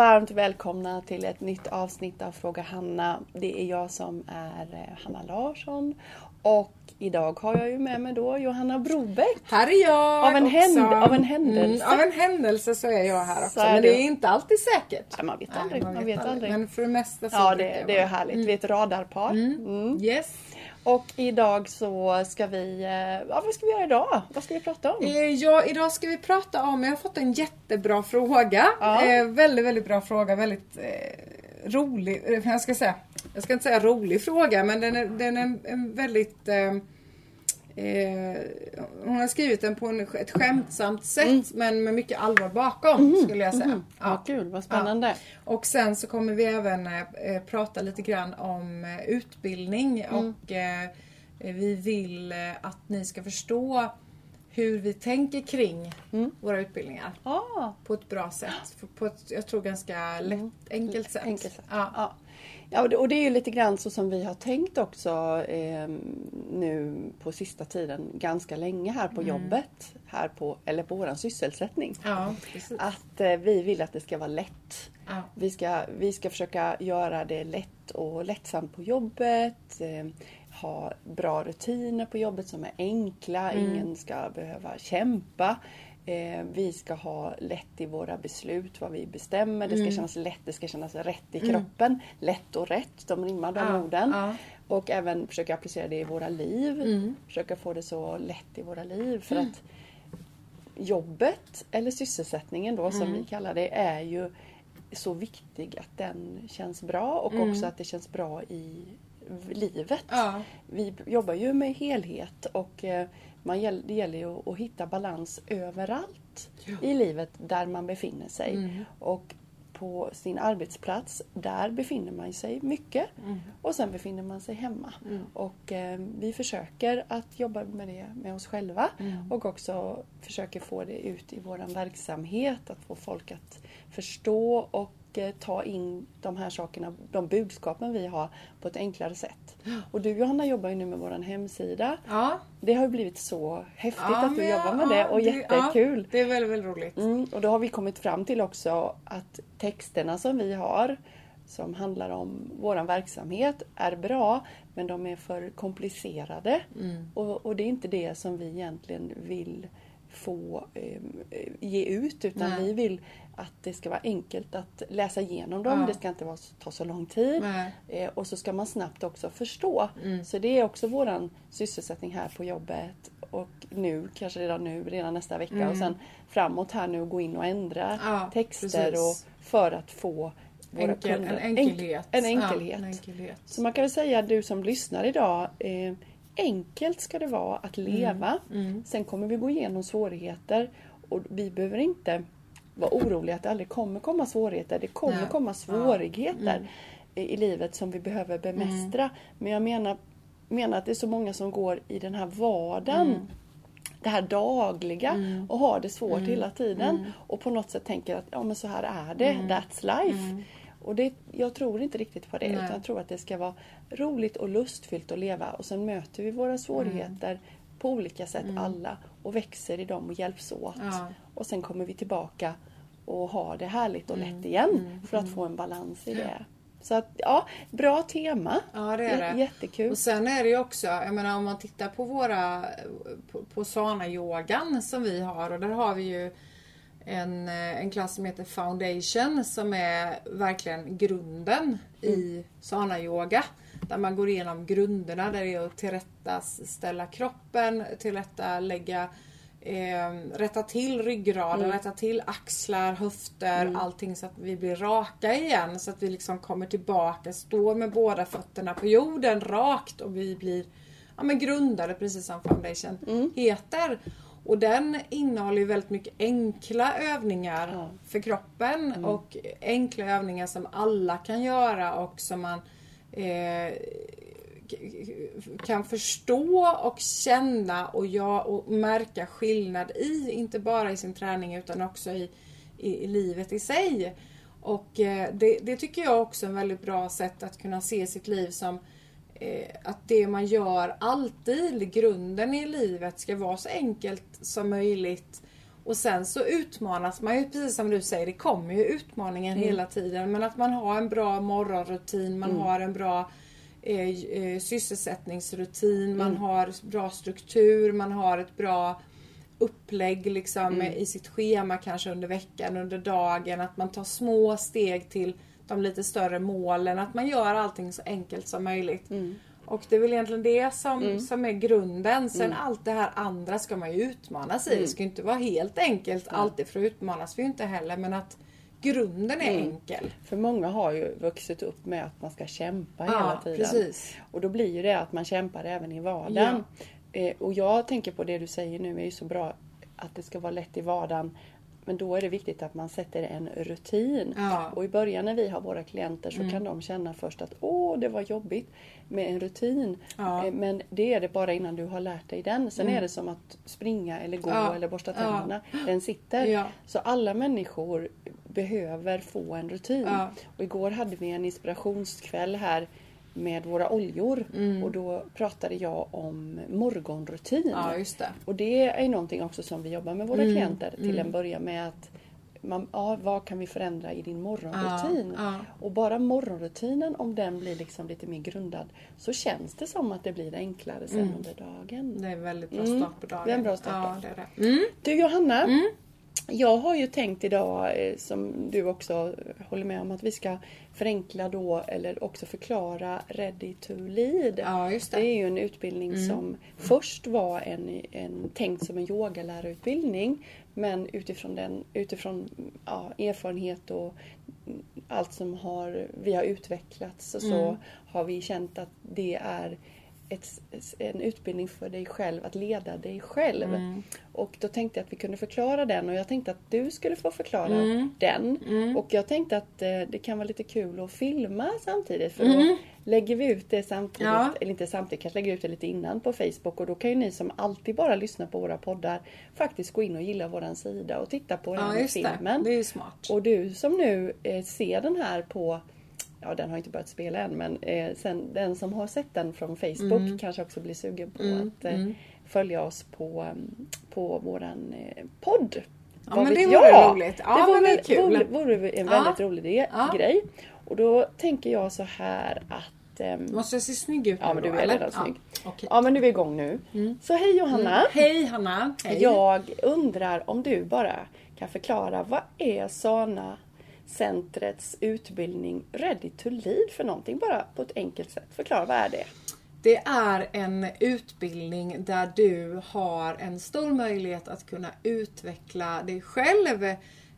varmt välkomna till ett nytt avsnitt av Fråga Hanna. Det är jag som är eh, Hanna Larsson och idag har jag ju med mig då Johanna Brobeck. Här är jag Av en, händ av en händelse. Mm, av en händelse så är jag här också. Men det är inte alltid säkert. Ja, man vet Nej, aldrig. man vet aldrig. Men för det mesta så Ja, det, det är härligt. Vi är ett radarpar. Mm. Yes. Och idag så ska vi... eh, Ja, vad ska vi göra idag? Vad ska vi prata om? Eh, Ja, idag ska vi prata om, jag har fått en jättebra fråga. Ja. Eh, väldigt, väldigt bra fråga. Väldigt eh, rolig, eh, jag ska säga, jag ska inte säga rolig fråga men den är, den är en, en väldigt eh, Eh, hon har skrivit den på en, ett skämtsamt sätt men med mycket allvar bakom skulle jag säga. Mm. Vad kul, vad spännande. Och sen så kommer vi även eh, eh, prata lite grann om eh, utbildning Mm. och eh, vi vill eh, att ni ska förstå hur vi tänker kring Mm. våra utbildningar Ah, på ett bra sätt. På ett, jag tror ganska lätt, enkelt sätt. Mm. enkelt sätt. Ja. Ja. Och det, och det är ju lite grann så som vi har tänkt också eh, nu på sista tiden ganska länge här Mm. på jobbet, här på, eller på våran sysselsättning. ja. Att eh, vi vill att det ska vara lätt. Ja. Vi ska, vi ska försöka göra det lätt och lättsamt på jobbet. Eh, ha bra rutiner på jobbet som är enkla. Mm. Ingen ska behöva kämpa. Eh, vi ska ha lätt i våra beslut, vad vi bestämmer. Det ska Mm. kännas lätt, det ska kännas rätt i kroppen. Lätt och rätt, de rimmar de Ja, orden. ja. Och även försöka applicera det i våra liv. Mm. Försöka få det så lätt i våra liv. För att jobbet, eller sysselsättningen då som Mm. vi kallar det, är ju så viktig att den känns bra och också att det känns bra i livet. Ja. Vi jobbar ju med helhet och eh, man, det gäller ju att, hitta balans överallt i livet där man befinner sig. Mm. Och på sin arbetsplats, där befinner man sig mycket. Och sen befinner man sig hemma. Och eh, vi försöker att jobba med det med oss själva. Och också försöker få det ut i våran verksamhet. Att få folk att förstå och ta in de här sakerna, de budskapen vi har på ett enklare sätt. Och du Johanna jobbar ju nu med våran hemsida. Ja. Det har ju blivit så häftigt Ja, att du men jobbar ja, med det och ja, jättekul. det är väldigt, väldigt roligt. Mm, och då har vi kommit fram till också att texterna som vi har som handlar om våran verksamhet är bra men de är för komplicerade. Mm. Och, och det är inte det som vi egentligen vill få eh, ge ut utan Nej. vi vill att det ska vara enkelt att läsa igenom dem. Ja. Det ska inte vara, ta så lång tid. Eh, och så ska man snabbt också förstå. Mm. Så det är också våran sysselsättning här på jobbet. Och nu, kanske redan nu, redan nästa vecka och sen framåt här nu gå in och ändra Mm. Ja, texter precis. och för att få våra Enkel, kunder... en enkelhet. En, en enkelhet. Ja, en enkelhet. Så man kan väl säga du som lyssnar idag, eh, enkelt ska det vara att leva. Mm. Sen kommer vi gå igenom svårigheter och vi behöver inte vara oroliga att det aldrig kommer komma svårigheter. Det kommer komma svårigheter Mm. i, livet som vi behöver bemästra. Men jag menar, menar att det är så många som går i den här vardagen Mm. det här dagliga och har det svårt hela tiden. Och på något sätt tänker att ja men så här är det, that's life. Och det, jag tror inte riktigt på det Nej. utan jag tror att det ska vara roligt och lustfyllt att leva och sen möter vi våra svårigheter på olika sätt alla och växer i dem och hjälps åt. Ja. Och sen kommer vi tillbaka och har det härligt och lätt igen för att få en balans i det. Så att ja, bra tema. Ja, det är det. Jättekul. Och sen är det ju också, jag menar om man tittar på våra, på, på sana-yogan som vi har och där har vi ju en, eh, en klass som heter Foundation som är verkligen grunden i sana-yoga. Där man går igenom grunderna, där det är att tillrätta ställa kroppen, tillrätta lägga eh, rätta till ryggraden, rätta till axlar, höfter, allting så att vi blir raka igen. Så att vi liksom kommer tillbaka, står med båda fötterna på jorden rakt och vi blir ja, men grundade precis som foundation heter. Och den innehåller ju väldigt mycket enkla övningar Ja. för kroppen och enkla övningar som alla kan göra och som man eh, kan förstå och känna och, ja, och märka skillnad i. Inte bara i sin träning utan också i, i, i livet i sig. Och eh, det, det tycker jag också är en väldigt bra sätt att kunna se sitt liv som eh, att det man gör alltid, grunden i livet, ska vara så enkelt som möjligt. Och sen så utmanas man ju precis som du säger, det kommer ju utmaningar Mm. hela tiden. Men att man har en bra morgonrutin, man Mm. har en bra eh, sysselsättningsrutin, man Mm. har bra struktur, man har ett bra upplägg liksom Mm. i sitt schema kanske under veckan, under dagen. Att man tar små steg till de lite större målen. Att man gör allting så enkelt som möjligt. Mm. Och det är väl egentligen det som, som är grunden. Sen allt det här andra ska man ju utmanas i. Det ska inte vara helt enkelt alltid för att utmanas vi ju inte heller. Men att grunden är enkel. För många har ju vuxit upp med att man ska kämpa Ja, hela tiden. precis. Och då blir ju det att man kämpar även i vardagen. Eh, och jag tänker på det du säger nu är ju så bra att det ska vara lätt i vardagen. Men då är det viktigt att man sätter en rutin. Ja. Mm. Och i början när vi har våra klienter så kan de känna först att åh det var jobbigt med en rutin. Ja. Eh, Men det är det bara innan du har lärt dig den. Sen är det som att springa eller gå Mm. Ja. eller borsta Ja. tänderna. Den sitter. Ja. Så alla människor behöver få en rutin. Ja. Och igår hade vi en inspirationskväll här med våra oljor Mm. och då pratade jag om morgonrutin. Ja, just det. Och det är någonting också som vi jobbar med våra Mm, klienter till en början med att man, ja, vad kan vi förändra i din morgonrutin? Ja, ja. Och bara morgonrutinen, om den blir liksom lite mer grundad, så känns det som att det blir enklare sen Mm. under dagen. Det är en väldigt bra Mm, start på dagen. det är en bra start Ja, det är det. Mm. Du Johanna, jag har ju tänkt idag, eh, som du också håller med om, att vi ska förenkla då eller också förklara Ready to Lead. Ja, Det det. är ju en utbildning som först var en, en, tänkt som en yogalärarutbildning. Men utifrån, den, utifrån ja, erfarenhet och allt som har, vi har utvecklats och så har vi känt att det är ett, en utbildning för dig själv, att leda dig själv. Och då tänkte jag att vi kunde förklara den och jag tänkte att du skulle få förklara den. Och jag tänkte att eh, det kan vara lite kul att filma samtidigt för då lägger vi ut det samtidigt, Ja. eller inte samtidigt, kanske lägger ut det lite innan på Facebook och då kan ju ni som alltid bara lyssnar på våra poddar faktiskt gå in och gilla våran sida och titta på den Ja, här just det. filmen. Det är ju smart. Och du som nu eh, ser den här på Ja den har inte börjat spela än men eh, sen, den som har sett den från Facebook Mm. kanske också blir sugen på att eh, följa oss på, mm, på våran eh, podd. Ja, Vad men det vore jag? roligt. Ja, det men vore, det är kul. Vore, vore en Ja. väldigt rolig det, Ja. grej. Och då tänker jag så här att ehm, Måste jag se snygg ut Ja nu men då, du är eller? redan Ja. snygg. Okej. Ja men nu är igång nu. Så hej Johanna! Hej Hanna! Hej! Jag undrar om du bara kan förklara vad är Sana centrets utbildning Ready to Lead för någonting? Bara på ett enkelt sätt. Förklara, vad är det? Det är en utbildning där du har en stor möjlighet att kunna utveckla dig själv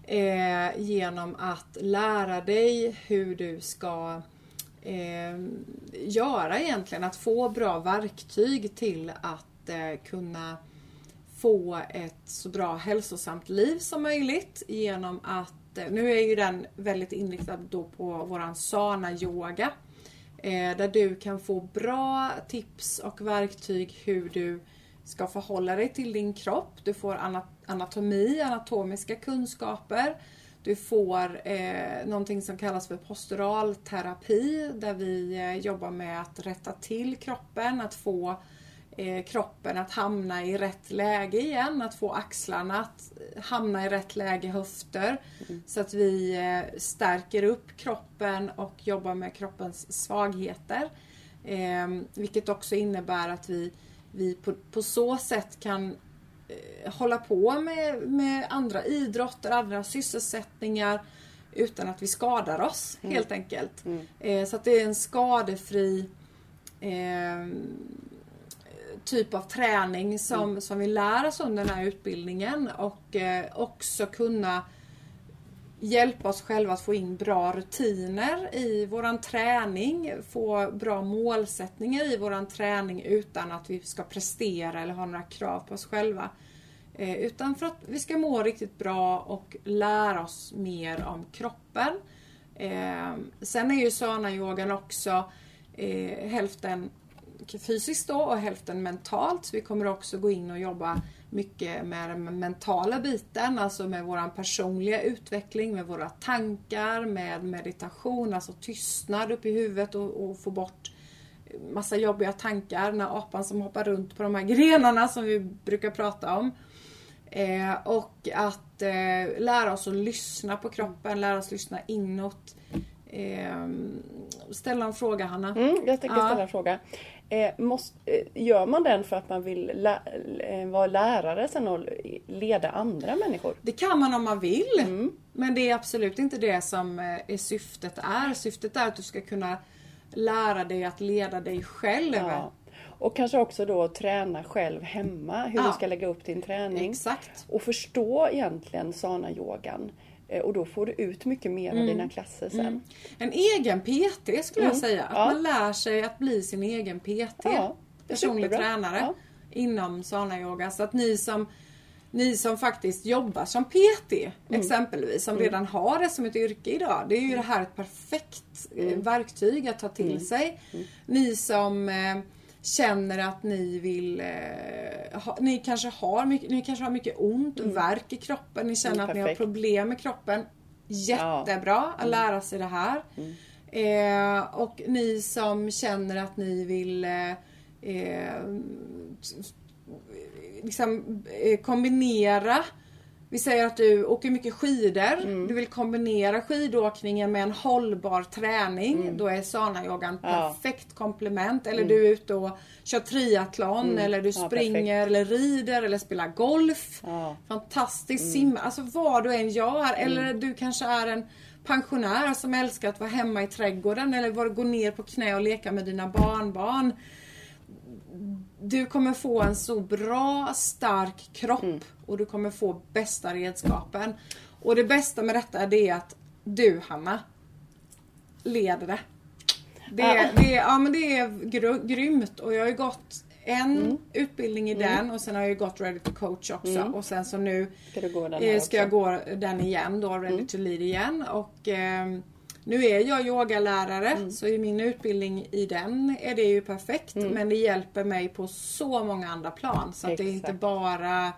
eh, genom att lära dig hur du ska eh, göra egentligen. Att få bra verktyg till att eh, kunna få ett så bra hälsosamt liv som möjligt genom att, Eh, nu är ju den väldigt inriktad då på våran sana yoga. Eh, där du kan få bra tips och verktyg hur du ska förhålla dig till din kropp. Du får anatomi, anatomiska kunskaper. Du får eh, någonting som kallas för posturalterapi där vi eh, jobbar med att rätta till kroppen, att få eh, kroppen att hamna i rätt läge igen, att få axlarna att eh, hamna i rätt läge, höfter. Så att vi eh, stärker upp kroppen och jobbar med kroppens svagheter. Eh, vilket också innebär att vi, vi på, på så sätt kan eh, hålla på med, med andra idrotter, andra sysselsättningar utan att vi skadar oss helt enkelt. Eh, så att det är en skadefri eh, typ av träning som, som vi lär oss under den här utbildningen och eh, också kunna hjälpa oss själva att få in bra rutiner i våran träning, få bra målsättningar i våran träning utan att vi ska prestera eller ha några krav på oss själva. Eh, utan för att vi ska må riktigt bra och lära oss mer om kroppen. Eh, sen är ju sana-yogan också eh, hälften fysiskt då och hälften mentalt. Så vi kommer också gå in och jobba mycket med den mentala biten, alltså med vår personliga utveckling, med våra tankar, med meditation, alltså tystnad upp i huvudet och, och få bort massa jobbiga tankar, den här apan som hoppar runt på de här grenarna som vi brukar prata om. Eh, och att eh, lära oss att lyssna på kroppen, lära oss lyssna inåt. Eh, ställa en fråga Hanna. Mm, jag tänker Ja. ställa en fråga. Eh, måste, eh, gör man den för att man vill lä- eh, vara lärare sen och leda andra människor? Det kan man om man vill. Mm. Men det är absolut inte det som eh, är syftet är. Syftet är att du ska kunna lära dig att leda dig själv. Ja. Och kanske också då träna själv hemma, hur Ja. du ska lägga upp din träning. Exakt. Och förstå egentligen sana-yogan. Eh, Och då får du ut mycket mer Mm. av dina klasser sen. En egen PT skulle jag säga. Att Mm. Ja. man lär sig att bli sin egen PT. Ja, personlig superbra. tränare Ja. inom sana yoga. Så att ni som, ni som faktiskt jobbar som PT Mm. exempelvis, som redan har det som ett yrke idag. Det är ju det här ett perfekt eh, Mm. verktyg att ta till sig. Ni som eh, känner att ni vill eh, ha, ni, kanske har mycket, ni kanske har mycket ont, värk i kroppen, ni känner Mm, att ni har problem med kroppen. Jättebra att lära sig det här. Eh, och ni som känner att ni vill eh, eh, liksom, eh, kombinera vi säger att du åker mycket skidor. Du vill kombinera skidåkningen med en hållbar träning. Då är sana-yogan Ja. perfekt komplement. Eller du är ute och kör triathlon eller du Ja, springer eller rider eller spelar golf. Ja. Fantastiskt simma. Alltså vad du än gör. Eller du kanske är en pensionär som älskar att vara hemma i trädgården eller gå ner på knä och leka med dina barnbarn. Du kommer få en så bra, stark kropp och du kommer få bästa redskapen. Och det bästa med detta är det att du Hanna leder det. Det, Ja. det, ja, men det är gr- grymt och jag har ju gått en utbildning i den och sen har jag ju gått Ready to coach också och sen så nu Ska eh, ska jag? Mm. gå den igen då, Ready to lead igen och ehm, nu är jag yogalärare Mm. så i min utbildning i den är det ju perfekt Mm. men det hjälper mig på så många andra plan så att det är inte bara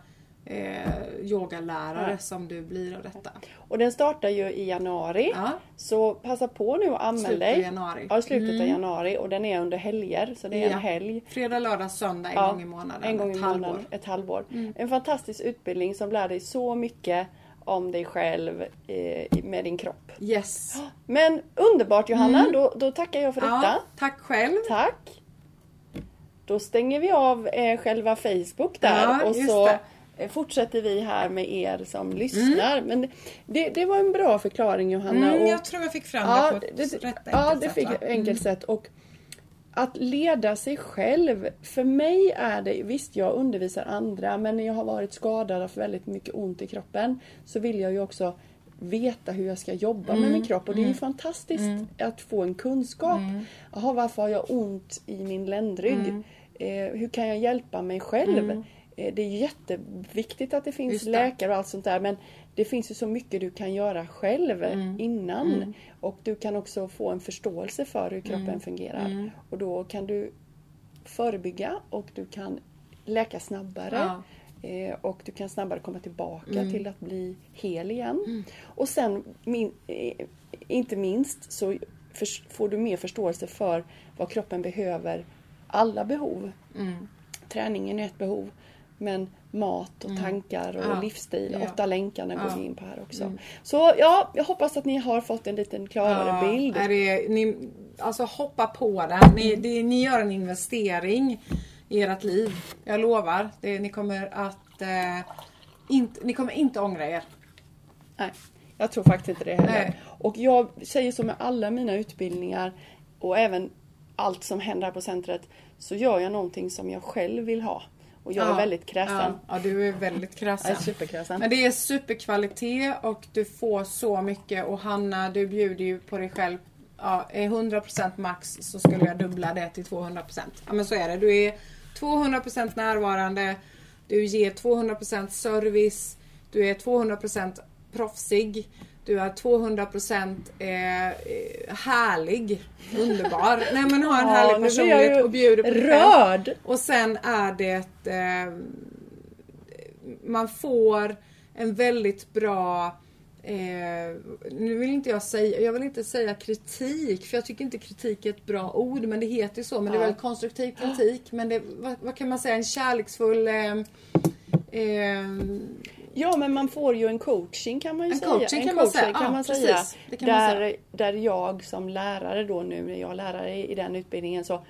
eh, yogalärare Nej. som du blir av detta. Och den startar ju i januari. Ja. Så passa på nu och anmäl Slutet dig. januari. Ja, slutet av januari och den är under helger. Så det är Ja. en helg. Fredag, lördag, söndag en Ja, gång i månaden. En gång i ett månaden, halvår. Mm. ett halvår. En fantastisk utbildning som lär dig så mycket om dig själv eh, med din kropp. Yes. Men underbart Johanna, då, då tackar jag för detta. Mm. Ja, tack själv. Tack! Då stänger vi av eh, själva Facebook där Ja, och så det. Eh, fortsätter vi här med er som lyssnar. Men det, det var en bra förklaring Johanna. Mm, och, jag tror jag fick fram ja, det på ett det, rätt enkelt ja, det sätt, fick enkelt sätt. Och att leda sig själv, för mig är det, visst jag undervisar andra men när jag har varit skadad och haft väldigt mycket ont i kroppen så vill jag ju också veta hur jag ska jobba med Mm, min kropp och det är ju fantastiskt att få en kunskap. Mm. Jaha, varför har jag ont i min ländrygg? Mm. Eh, hur kan jag hjälpa mig själv? Eh, det är jätteviktigt att det finns det. läkare och allt sånt där men det finns ju så mycket du kan göra själv Mm. innan. Och du kan också få en förståelse för hur kroppen Mm. fungerar. Och då kan du förebygga och du kan läka snabbare. Ja. Eh, och du kan snabbare komma tillbaka Mm. till att bli hel igen. Och sen, min, eh, inte minst, så får du mer förståelse för vad kroppen behöver. Alla behov. Mm. Träningen är ett behov. Men mat och tankar och Ja. livsstil, Ja. åtta länkarna går. Mm. vi in på här också. Så ja, jag hoppas att ni har fått en liten klarare bild. Är det, ni, alltså hoppa på det. Ni, det. ni gör en investering i ert liv. Jag lovar. Det, ni kommer att eh, inte, ni kommer inte ångra er. Nej, jag tror faktiskt inte det heller. Nej. Och jag säger så med alla mina utbildningar och även allt som händer här på centret så gör jag någonting som jag själv vill ha. Och jag är Ja, väldigt kräsen. Ja, ja, du är väldigt Jag kräsen. är superkräsen. Men det är superkvalitet och du får så mycket och Hanna du bjuder ju på dig själv. Ja, är 100% max så skulle jag dubbla det till 200%. Ja men så är det. Du är 200% närvarande. Du ger 200% service. Du är 200% proffsig. Du är 200% eh, eh, härlig. Underbar. Nej men har en Ja, härlig personlighet och bjuder på dig själv. Rörd! Och sen är det eh, man får en väldigt bra eh, nu vill inte jag säga, jag vill inte säga kritik för jag tycker inte kritik är ett bra ord men det heter ju så men det är Ja. väl konstruktiv kritik men det, vad, vad kan man säga, en kärleksfull Ja men man får ju en coaching kan man ju En säga. coaching kan man säga. kan Ja, man säga. Det kan man där, säga. där jag som lärare då nu när jag är lärare i den utbildningen så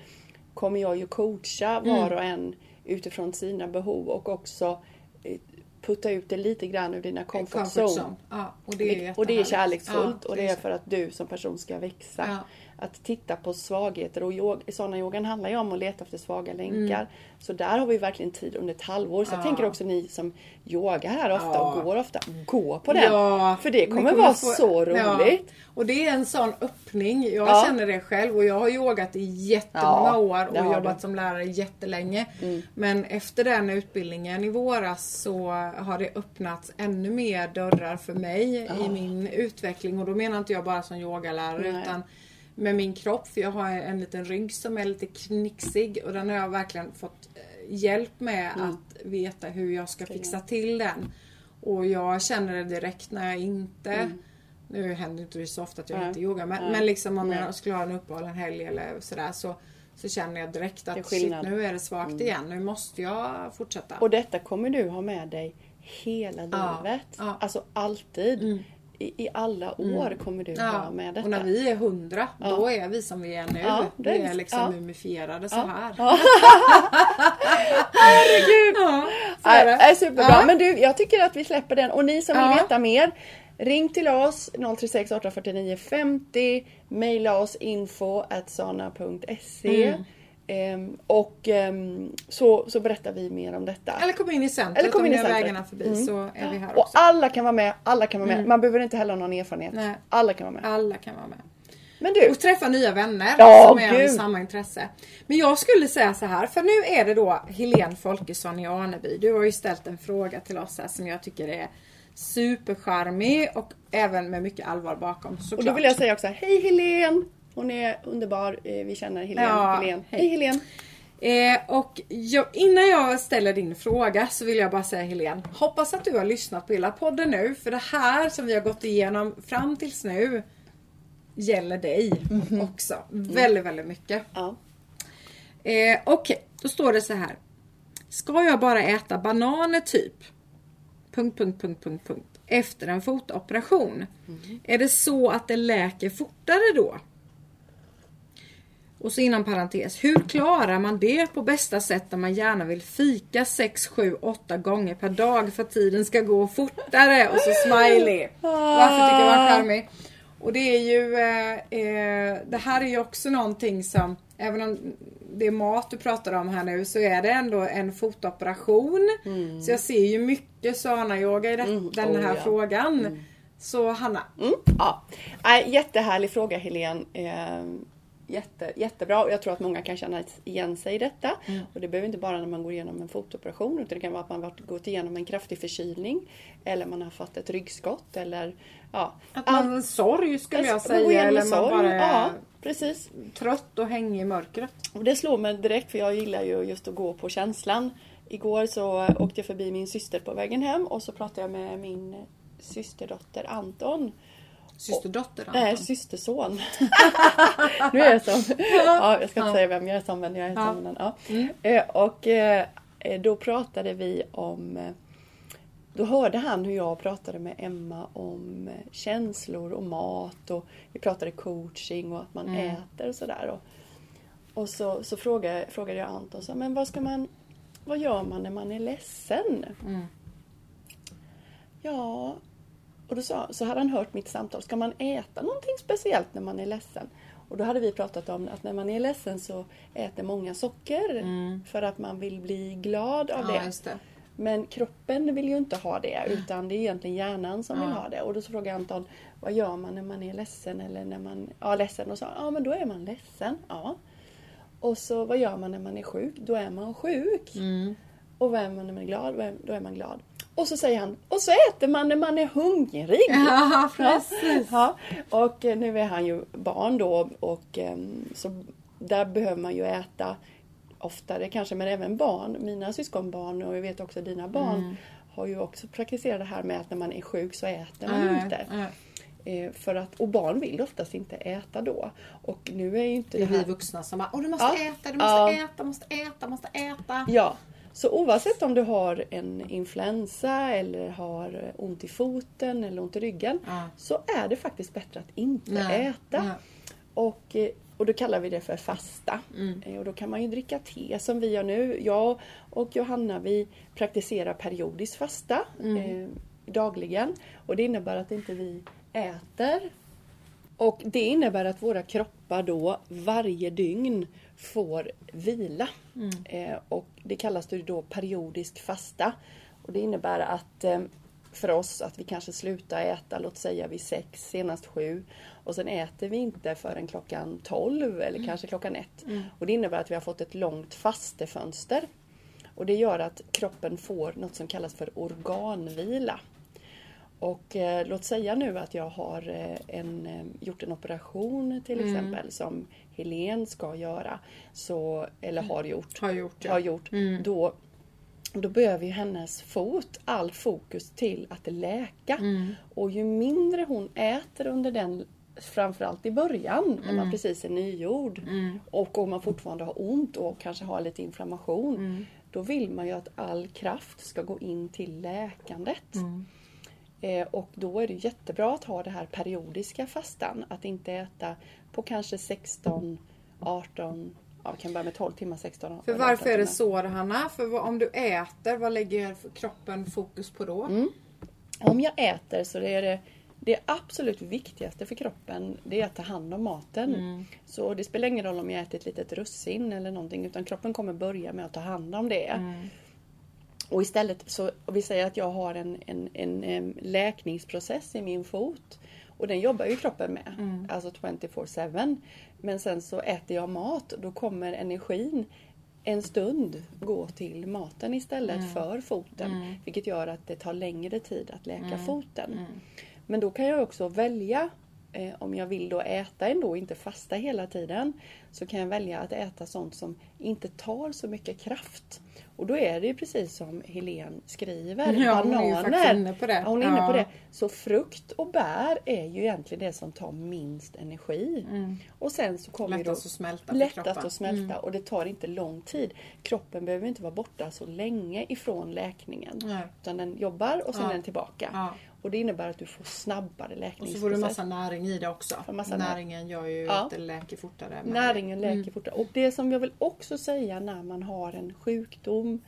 kommer jag ju coacha Mm. var och en utifrån sina behov och också eh, putta ut det lite grann ur dina comfort, zone. Ja, och det är och det är kärleksfullt Ja, och det är för att du som person ska växa. Att titta på svagheter och yog, sådana yogan handlar ju om att leta efter svaga länkar. Mm. Så där har vi verkligen tid under ett halvår. Så jag Ja. tänker också ni som yogar här ofta Ja. och går ofta, gå på den. Ja, för det ni kommer vara få- så roligt. och det är en sån öppning. Jag Ja. känner det själv och jag har yogat i jättemånga år och jobbat du. Mm. som lärare jättelänge. Men efter den utbildningen i våras så har det öppnats ännu mer dörrar för mig i min utveckling och då menar inte jag bara som yogalärare Nej. utan med min kropp för jag har en liten rygg som är lite knixig och den har jag verkligen fått eh, hjälp med Mm. att veta hur jag ska fixa till den. Och jag känner det direkt när jag inte Nu händer inte det så ofta att jag Mm. Inte yogar men, men liksom om jag skulle ha en uppehåll en helg eller sådär så, så känner jag direkt att shit nu är det svagt igen. Nu måste jag fortsätta. Och detta kommer du ha med dig hela Ja, livet. ja. Mm. Alltså alltid. I, I alla år kommer du ha med detta. och när vi är hundra, då är vi som vi är nu. Ja, det vi är- liksom ja. mumifierade så Ja. här. Ja. Herregud! Ja, så är det. är superbra. Ja. Men du, jag tycker att vi släpper den. Och ni som Ja. vill veta mer, ring till oss 036 849 50. Maila oss info at sana.se. Mm. Ehm, och ehm, så, så berättar vi mer om detta. Eller kom in i centret Eller kom om in ni i har vägarna förbi Mm. så är vi här och också. alla kan vara med. Alla kan vara med. Man behöver inte heller ha någon erfarenhet. Nej. Alla kan vara med. Alla kan vara med. Men du, Och träffa nya vänner Ja, som är av samma intresse. Men jag skulle säga så här, för nu är det då Helene Folkesson i Aneby. Du har ju ställt en fråga till oss här som jag tycker är supercharmig och även med mycket allvar bakom såklart. och då vill jag säga också hej Helen. Hon är underbar. Eh, Vi känner Helen. Ja, Helen. hej. Hej Helen. Eh, och jag, innan jag ställer din fråga så vill jag bara säga Helene, hoppas att du har lyssnat på hela podden nu. För det här som vi har gått igenom fram tills nu gäller dig Mhm. också. Väldigt, väldigt mycket. Ja. Eh, Okej, då står det så här. Ska jag bara äta bananer typ? Punkt, punkt, punkt, punkt, punkt. Efter en fotoperation. Är det så att det läker fortare då? Och så inom parentes. Hur klarar man det på bästa sätt när man gärna vill fika 6, 7, 8 gånger per dag för att tiden ska gå fortare? Och så smiley. Varför tycker jag var charmig? Och det är ju eh, eh, Det här är ju också någonting som Även om det är mat du pratar om här nu så är det ändå en fotoperation. Så jag ser ju mycket sana-yoga i det, den Oh, här ja. frågan. Så Hanna. Mm, ja. Nej, jättehärlig fråga Helene. Eh, jätte, jättebra och jag tror att många kan känna igen sig i detta. Mm. Och det behöver inte bara när man går igenom en fotoperation utan det kan vara att man har gått igenom en kraftig förkylning. Eller man har fått ett ryggskott eller ja. Att man allt- sorg skulle jag man säga. igenom Eller man sorg. bara Ja, precis. trött och hängig i mörkret. Och det slår mig direkt för jag gillar ju just att gå på känslan. Igår så åkte jag förbi min syster på vägen hem och så pratade jag med min systerdotter Anton. Systerdotter Nej, Anton. systerson. nu är jag som. Ja, jag ska inte Ja. säga vem jag är som men jag är Ja. som den. Ja. Mm. Eh, Och eh, då pratade vi om eh, då hörde han hur jag pratade med Emma om eh, känslor och mat och vi pratade coaching och att man Mm. äter och sådär. Och, och så, så frågade, frågade jag Anton så, men vad ska man vad gör man när man är ledsen? Mm. Ja, och då sa, så hade han hört mitt samtal. Ska man äta någonting speciellt när man är ledsen? Och då hade vi pratat om att när man är ledsen så äter många socker för att man vill bli glad av Mm. Ja, det. det. Men kroppen vill ju inte ha det utan det är egentligen hjärnan som vill Ja. ha det. Och då så frågade Anton, vad gör man när man är ledsen? Eller när man, ja ledsen. Och sa, ja men då är man ledsen. Ja. Och så vad gör man när man är sjuk? Då är man sjuk. Mm. Och vad är man när man är glad? Då är man glad. Och så säger han, och så äter man när man är hungrig. Ja, precis. ja. Och eh, nu är han ju barn då och ehm, så där behöver man ju äta oftare kanske, men även barn. Mina syskonbarn och jag vet också dina barn Mm. har ju också praktiserat det här med att när man är sjuk så äter man Nej, inte. Eh, för att, och barn vill oftast inte äta då. Och nu är ju inte Det det är här... vi vuxna som bara, Åh, du måste Ja. äta, du måste Ja. äta, måste äta, måste äta. Ja, Så oavsett om du har en influensa eller har ont i foten eller ont i ryggen Ja. så är det faktiskt bättre att inte Nej. äta. Nej. Och, eh, och då kallar vi det för fasta. Mm. Eh, Och då kan man ju dricka te som vi gör nu. Jag och Johanna vi praktiserar periodiskt fasta Mm. eh, dagligen. Och det innebär att inte vi äter. Och det innebär att våra kroppar då varje dygn får vila. Mm. Eh, och det kallas det då periodisk fasta. Och det innebär att eh, för oss att vi kanske slutar äta, låt säga vid sex, senast sju. Och sen äter vi inte förrän klockan 12 eller kanske klockan ett. Och det innebär att vi har fått ett långt fastefönster. Och det gör att kroppen får något som kallas för organvila. Och eh, låt säga nu att jag har eh, en, eh, gjort en operation till exempel som Helen ska göra. Så, eller har gjort. Har gjort ja. Har gjort. Då, då behöver ju hennes fot all fokus till att läka. Och ju mindre hon äter under den Framförallt i början när man precis är nygjord och om man fortfarande har ont och kanske har lite inflammation. Då vill man ju att all kraft ska gå in till läkandet. Eh, och då är det jättebra att ha det här periodiska fastan. Att inte äta på kanske 16, 18, ja vi kan börja med 12 timmar, 16 För varför 18 är det så Hanna? För om du äter, vad lägger kroppen fokus på då? Mm. Om jag äter så det är det det absolut viktigaste för kroppen det är att ta hand om maten. Mm. Så det spelar ingen roll om jag äter ett litet russin eller någonting utan kroppen kommer börja med att ta hand om det. Mm. Och istället så, och vi säger att jag har en, en, en, läkningsprocess i min fot. Och den jobbar ju kroppen med, Mm. alltså 24-7. Men sen så äter jag mat och då kommer energin en stund gå till maten istället Mm. för foten. Vilket gör att det tar längre tid att läka Mm. foten. Men då kan jag också välja eh, om jag vill då äta ändå, inte fasta hela tiden. Så kan jag välja att äta sånt som inte tar så mycket kraft. Och då är det ju precis som Helen skriver. Ja, hon är inne på det. Ja, hon är inne på Ja. det. Så frukt och bär är ju egentligen det som tar minst energi. Och sen så kommer ju då Lättast att smälta lättast att smälta och det tar inte lång tid. Kroppen behöver inte vara borta så länge ifrån läkningen. Nej. Utan den jobbar och sen Ja. är den tillbaka. Och det innebär att du får snabbare Och läkningsprocess. så får du massa näring i det också. Näringen gör ju Ja. att det läker fortare. Näringen läker fortare. Och det som jag vill också säga när man har en sjukdom,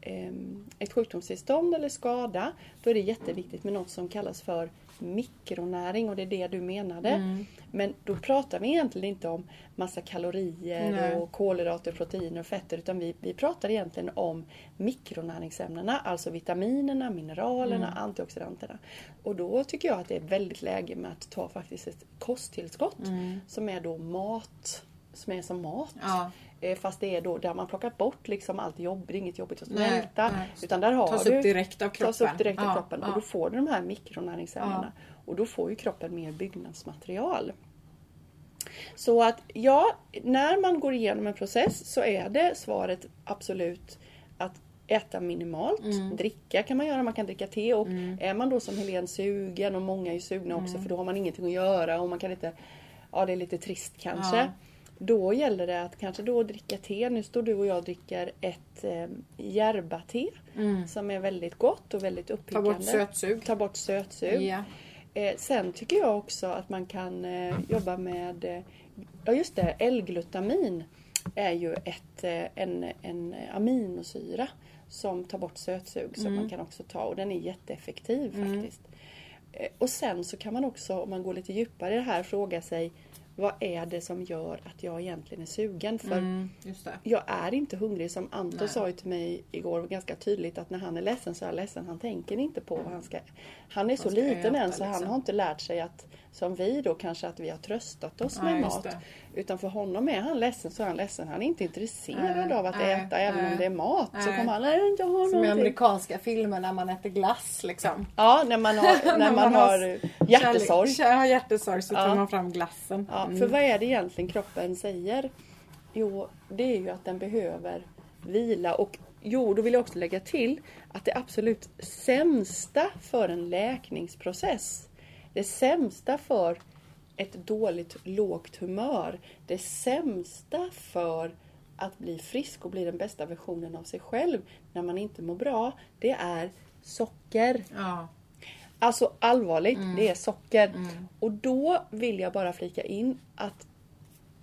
ehm, ett sjukdomstillstånd eller skada, då är det jätteviktigt med något som kallas för mikronäring och det är det du menade. Men då pratar vi egentligen inte om massa kalorier Nej. och kolhydrater, proteiner och fetter utan vi, vi pratar egentligen om mikronäringsämnena, alltså vitaminerna, mineralerna, antioxidanterna. Och då tycker jag att det är väldigt läge med att ta faktiskt ett kosttillskott som är då mat, som är som mat. Ja. Eh, Fast det är då där man plockat bort liksom allt jobb, det är inget jobbigt att smälta. nej. Utan där har Tas du, upp direkt av kroppen. Tas upp direkt av Ja, kroppen ja. och då får du de här mikronäringsämnena. Och då får ju kroppen mer byggnadsmaterial. Så att ja, när man går igenom en process så är det svaret absolut att äta minimalt. Mm. Dricka kan man göra, man kan dricka te och är man då som Helene sugen och många är ju sugna också Mm. för då har man ingenting att göra och man kan inte Ja det är lite trist kanske. Ja. Då gäller det att kanske då dricka te. Nu står du och jag och dricker ett eh, järba-te som är väldigt gott och väldigt Ta uppiggande. bort sötsug. Ta bort sötsug. Ja. Eh, sen tycker jag också att man kan eh, jobba med, eh, ja just det, L-glutamin är ju ett, eh, en, en aminosyra som tar bort sötsug som man kan också ta och den är jätteeffektiv faktiskt. Eh, och sen så kan man också, om man går lite djupare i det här, fråga sig vad är det som gör att jag egentligen är sugen? För Mm, jag är inte hungrig. Som Anton Nej. sa ju till mig igår ganska tydligt att när han är ledsen så är han ledsen. Han tänker inte på vad han ska... Han är så liten äta, än så han liksom. har inte lärt sig att som vi då kanske att vi har tröstat oss Nej, med mat. det. Utan för honom är han ledsen så är han ledsen. Han är inte intresserad Nej, av att nej, äta även nej. om det är mat. Så kommer han, nej jag har Som i amerikanska filmer när man äter glass liksom. Ja, när man har, när man har hjärtesorg. Ja, hjärtesorg så Ja. tar man fram glassen. Ja, Mm. för vad är det egentligen kroppen säger? Jo, det är ju att den behöver vila och jo, då vill jag också lägga till att det absolut sämsta för en läkningsprocess, det sämsta för ett dåligt lågt humör, det sämsta för att bli frisk och bli den bästa versionen av sig själv när man inte mår bra, det är socker. Ja. Alltså allvarligt, det är socker. Och då vill jag bara flika in att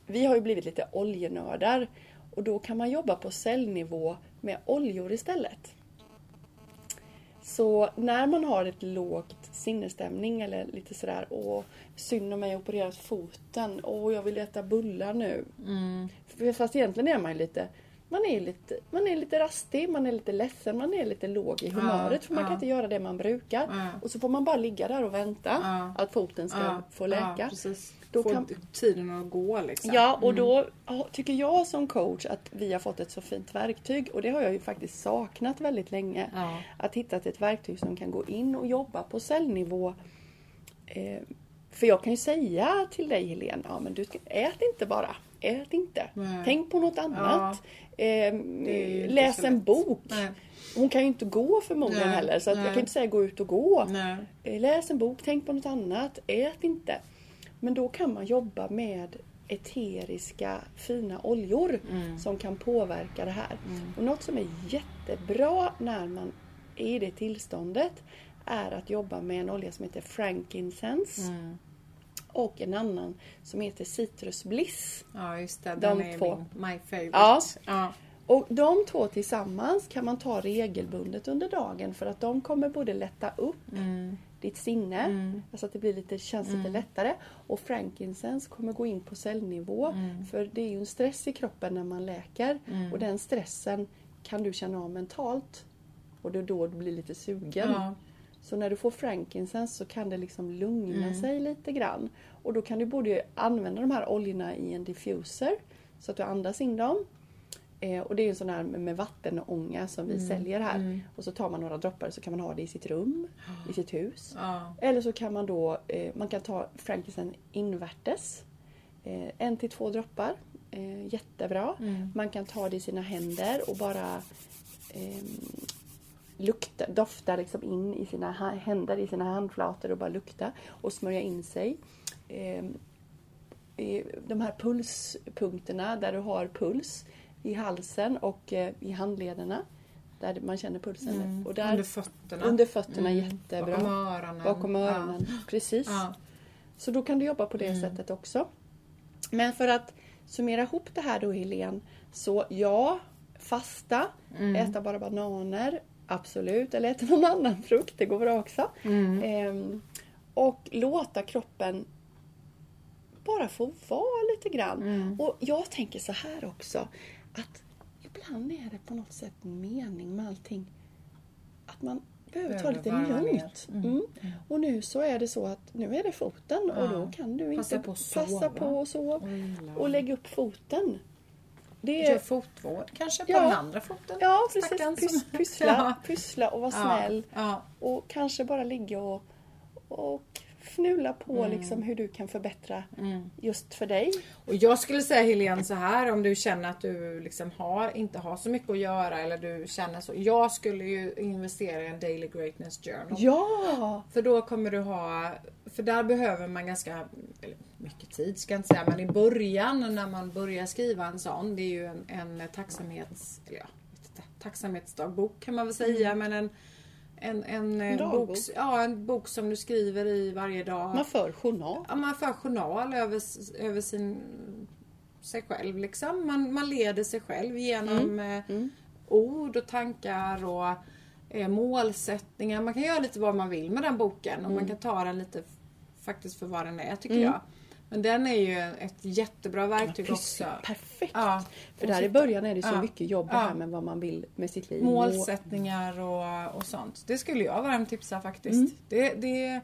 vi har ju blivit lite oljenördar. Och då kan man jobba på cellnivå med oljor istället. Så när man har ett lågt sinnesstämning eller lite sådär Åh, synd om mig, jag opererat foten. Åh, jag vill äta bullar nu. För- Fast egentligen är man ju lite man är, lite, man är lite rastig, man är lite ledsen, man är lite låg i humöret för man ja. kan inte göra det man brukar. Ja. Och så får man bara ligga där och vänta Ja. att foten ska Ja, få läka. Ja. Då Få kan- tiden att gå liksom. Ja, och då ja, tycker jag som coach att vi har fått ett så fint verktyg och det har jag ju faktiskt saknat väldigt länge. Ja. Att hitta ett verktyg som kan gå in och jobba på cellnivå. Eh, för jag kan ju säga till dig Helene, ja men du ska, ät inte bara. Ät inte. Nej. Tänk på något annat. Eh, ju inte läs en bok. Nej. Hon kan ju inte gå förmodligen Nej, heller så jag kan inte säga gå ut och gå. Eh, Läs en bok, tänk på något annat, ät inte. Men då kan man jobba med eteriska fina oljor Mm. som kan påverka det här. Och något som är jättebra när man är i det tillståndet är att jobba med en olja som heter frankincense Mm. och en annan som heter citrus bliss. Ja, just det. De är två. min my favorite. Ja. Ja. Och de två tillsammans kan man ta regelbundet under dagen för att de kommer både lätta upp Mm. Ditt sinne, alltså att det blir lite, känns lite lättare. Och frankincense kommer gå in på cellnivå. Mm. För det är ju en stress i kroppen när man läker. Och den stressen kan du känna av mentalt. Och det är då du blir lite sugen. Ja. Så när du får frankincense så kan det liksom lugna Mm. sig lite grann. Och då kan du både använda de här oljorna i en diffuser så att du andas in dem. Eh, och det är en sån här med med vattenånga som vi Mm. säljer här. Och så tar man några droppar så kan man ha det i sitt rum, i sitt hus. Ja. Eller så kan man då, eh, man kan ta frankincense invärtes. Eh, en till två droppar. Eh, jättebra. Mm. Man kan ta det i sina händer och bara eh, lukta, dofta liksom in i sina händer, i sina handflator och bara lukta. Och smörja in sig. Eh, i de här pulspunkterna där du har puls i halsen och eh, i handlederna. Där man känner pulsen. Och där, Mm. Under fötterna. under fötterna Mm. jättebra. Bakom öronen. Bakom öronen. Precis. Ja. Så då kan du jobba på det Mm. sättet också. Men för att summera ihop det här då Helene. Så ja, fasta, Mm. äta bara bananer, absolut. Eller äta någon annan frukt, det går bra också. Mm. Ehm, och låta kroppen bara få vara lite grann. Mm. Och jag tänker så här också. Att ibland är det på något sätt en mening med allting. Att man behöver ta lite varva ner. lugnt. Mm. Och nu så är det så att nu är det foten och Ja. då kan du Passa inte på passa på och sova. Och. Och lägga upp foten. Det Gör är, fotvård kanske på Ja. den andra foten. ja precis, pys, pyssla, pyssla och vara Ja. snäll. Och kanske bara ligga och, och fnula på Mm. liksom hur du kan förbättra just för dig. Och jag skulle säga Helene så här om du känner att du liksom har, inte har så mycket att göra eller du känner så. Jag skulle ju investera i en Daily Greatness Journal. Ja! För då kommer du ha, för där behöver man ganska mycket tid ska jag inte säga, men i början när man börjar skriva en sån, det är ju en, en tacksamhets, eller ja, tacksamhetsdagbok kan man väl säga, men en en, en, eh, dagbok. bok, ja, en bok som du skriver i varje dag. Man för journal. Ja, man för journal över, över sin, sig själv liksom. Man, man leder sig själv genom eh, ord och tankar och eh, målsättningar. Man kan göra lite vad man vill med den boken och man kan ta den lite faktiskt för vad den är tycker jag. Men den är ju ett jättebra verktyg också. Perfekt! Ja. För där i början är det så Ja. mycket jobb Ja. här med vad man vill med sitt liv. Målsättningar och, och sånt. Det skulle jag varmt tipsa faktiskt. Mm. Det, det,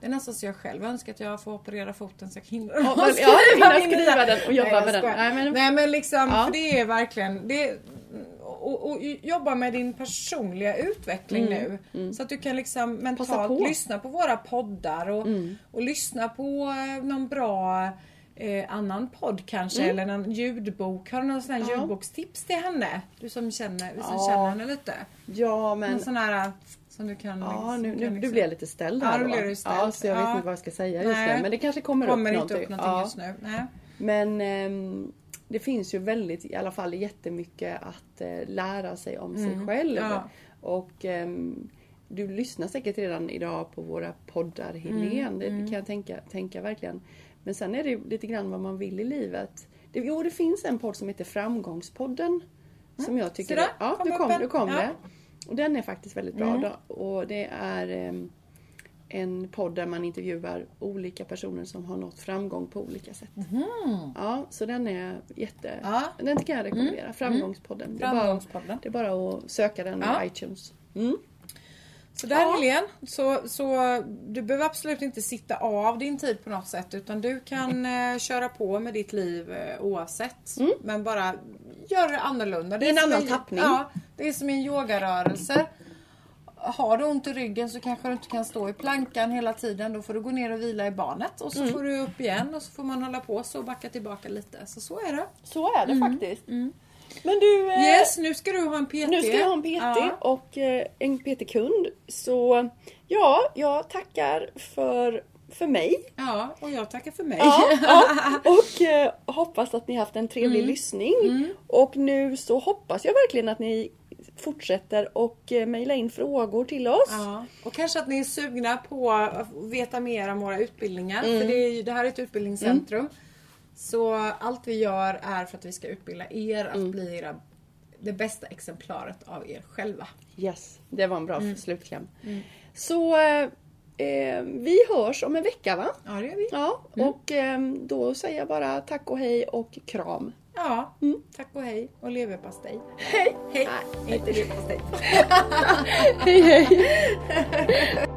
det är nästan så jag själv önskar att jag får operera foten så jag hinna Ja, men- ja, hinna min skriva den och jobba Nej, med den. Nej, men- Nej men liksom, Ja. för det är verkligen det, och, och jobba med din personliga utveckling nu. Så att du kan liksom Mm. Mentalt. Mm. lyssna på våra poddar och, och lyssna på eh, någon bra eh, annan podd kanske eller någon ljudbok. Har du någon sån här Mm. Ja. ljudbokstips till henne? Du som känner, du som Ja. känner henne lite. Ja men... Någon sån här eh, som du kan... Ja, nu, kan nu, liksom- nu blir jag lite ställd Ja, här nu då. du ställd. Ja, så jag vet Ja. inte vad jag ska säga just nu. Men det kanske kommer, kommer upp inte någonting. upp någonting ja. just nu. Nej. Men ehm, det finns ju väldigt, i alla fall jättemycket att eh, lära sig om sig själv. Ja. Och ehm, du lyssnar säkert redan idag på våra poddar Helene. Det kan jag tänka, tänka verkligen. Men sen är det lite grann vad man vill i livet. Det, jo, det finns en podd som heter Framgångspodden. Som jag tycker... Där, ja, kom upp kom, nu kom Ja. det. Och den är faktiskt väldigt bra. Då, och det är ehm, en podd där man intervjuar olika personer som har nått framgång på olika sätt. Ja, så den är jätte... Ja. Den kan jag rekommendera. Framgångspodden. Det är bara-. Det är bara att söka den Ja. i iTunes. Mm. Så där Ja. Helene, så, så du behöver absolut inte sitta av din tid på något sätt utan du kan eh, köra på med ditt liv eh, oavsett. Men bara gör det annorlunda. Det I en annan tappning. Ja, det är som en yogarörelse. Har du ont i ryggen så kanske du inte kan stå i plankan hela tiden. Då får du gå ner och vila i barnet och så Mm. får du upp igen och så får man hålla på så och backa tillbaka lite. Så så är det. Så är det faktiskt. Men du, eh, Yes, nu ska du ha en PT. nu ska jag ha en PT Ja. och eh, en PT-kund. Så ja, jag tackar för, för mig. ja, och jag tackar för mig. Ja, ja. Och eh, hoppas att ni haft en trevlig Mm. lyssning. Och nu så hoppas jag verkligen att ni fortsätter och eh, mejla in frågor till oss. Ja, och kanske att ni är sugna på att veta mer om våra utbildningar. Mm. För det, är det här är ett utbildningscentrum. Så allt vi gör är för att vi ska utbilda er att Mm. bli era, det bästa exemplaret av er själva. Yes, det var en bra Mm. slutkläm. Så eh, eh, vi hörs om en vecka va? Ja, det gör vi. Ja, och eh, då säger jag bara tack och hej och kram. Ja, tack och hej och leverpastej. Mm. Hej! Hej! Nej. Inte leverpastej. Hej hej!